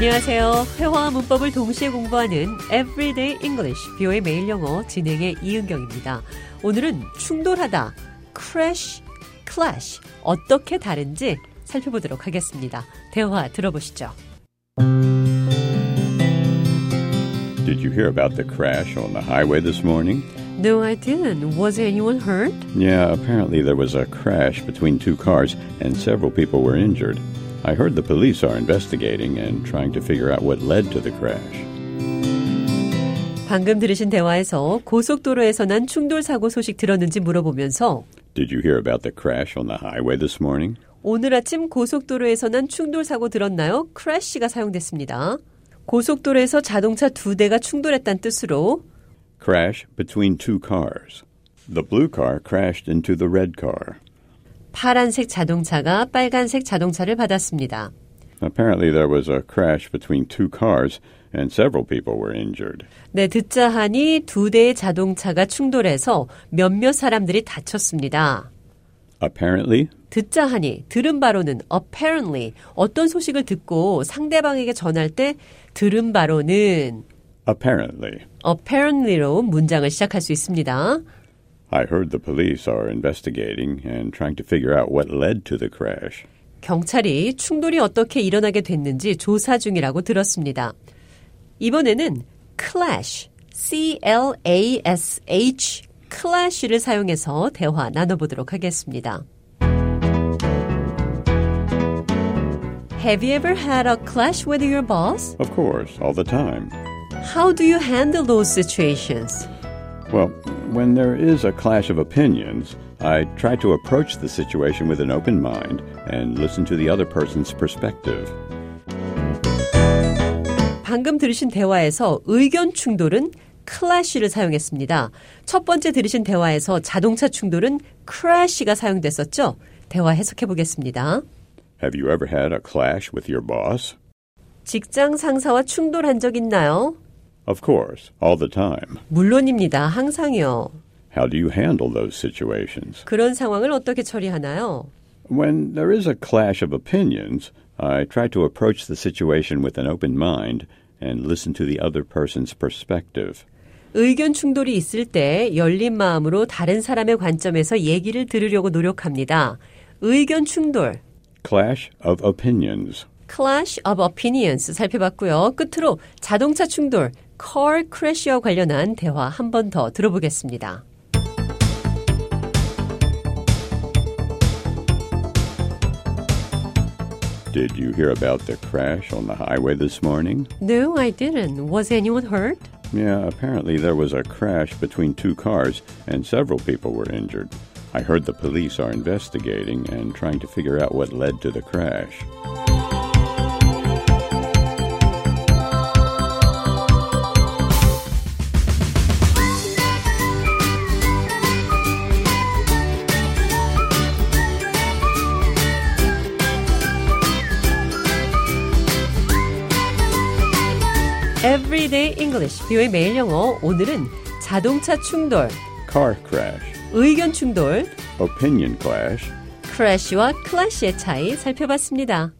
안녕하세요. 회화와 문법을 동시에 공부하는 Everyday English, 뷰의 매일 영어 진행의 이은경입니다. 오늘은 충돌하다, crash, clash, 어떻게 다른지 살펴보도록 하겠습니다. 대화 들어보시죠. Did you hear about the crash on the highway this morning? No, I didn't. Was anyone hurt? Yeah, apparently there was a crash between two cars and several people were injured. I heard the police are investigating and trying to figure out what led to the crash. 방금 들으신 대화에서 고속도로에서 난 충돌 사고 소식 들었는지 물어보면서 Did you hear about the crash on the highway this morning? 오늘 아침 고속도로에서 난 충돌 사고 들었나요? crash가 사용됐습니다. 고속도로에서 자동차 두 대가 충돌했다는 뜻으로 Crash between two cars. The blue car crashed into the red car. 파란색 자동차가 빨간색 자동차를 받았습니다. Apparently there was a crash between two cars and several people were injured. 네, 듣자 하니 두 대의 자동차가 충돌해서 몇몇 사람들이 다쳤습니다. Apparently, 듣자 하니 들은 바로는 apparently 어떤 소식을 듣고 상대방에게 전할 때 들은 바로는 apparently. apparently로 문장을 시작할 수 있습니다. I heard the police are investigating and trying to figure out what led to the crash. 경찰이 충돌이 어떻게 일어나게 됐는지 조사 중이라고 들었습니다. 이번에는 clash, C-L-A-S-H, clash를 사용해서 대화 나눠보도록 하겠습니다. Have you ever had a clash with your boss? Of course, all the time. How do you handle those situations? Well, when there is a clash of opinions, I try to approach the situation with an open mind and listen to the other person's perspective. 방금 들으신 대화에서 의견 충돌은 clash를 사용했습니다. 첫 번째 들으신 대화에서 자동차 충돌은 crash가 사용됐었죠? 대화 해석해 보겠습니다. Have you ever had a clash with your boss? 직장 상사와 충돌한 적 있나요? Of course, all the time. 물론입니다. 항상요. How do you handle those situations? 그런 상황을 어떻게 처리하나요? When there is a clash of opinions, I try to approach the situation with an open mind and listen to the other person's perspective. 의견 충돌이 있을 때 열린 마음으로 다른 사람의 관점에서 얘기를 들으려고 노력합니다. 의견 충돌, Clash of opinions. clash of opinions 살펴봤고요. 끝으로 자동차 충돌, car crash와 관련한 대화 한 번 더 들어보겠습니다. Did you hear about the crash on the highway this morning? No, I didn't. Was anyone hurt? Yeah, apparently there was a crash between two cars and several people were injured. I heard the police are investigating and trying to figure out what led to the crash. Everyday English, 뷰의 매일 영어. 오늘은 자동차 충돌, Car crash. 의견 충돌, Opinion clash. crash와 clash의 차이 살펴봤습니다.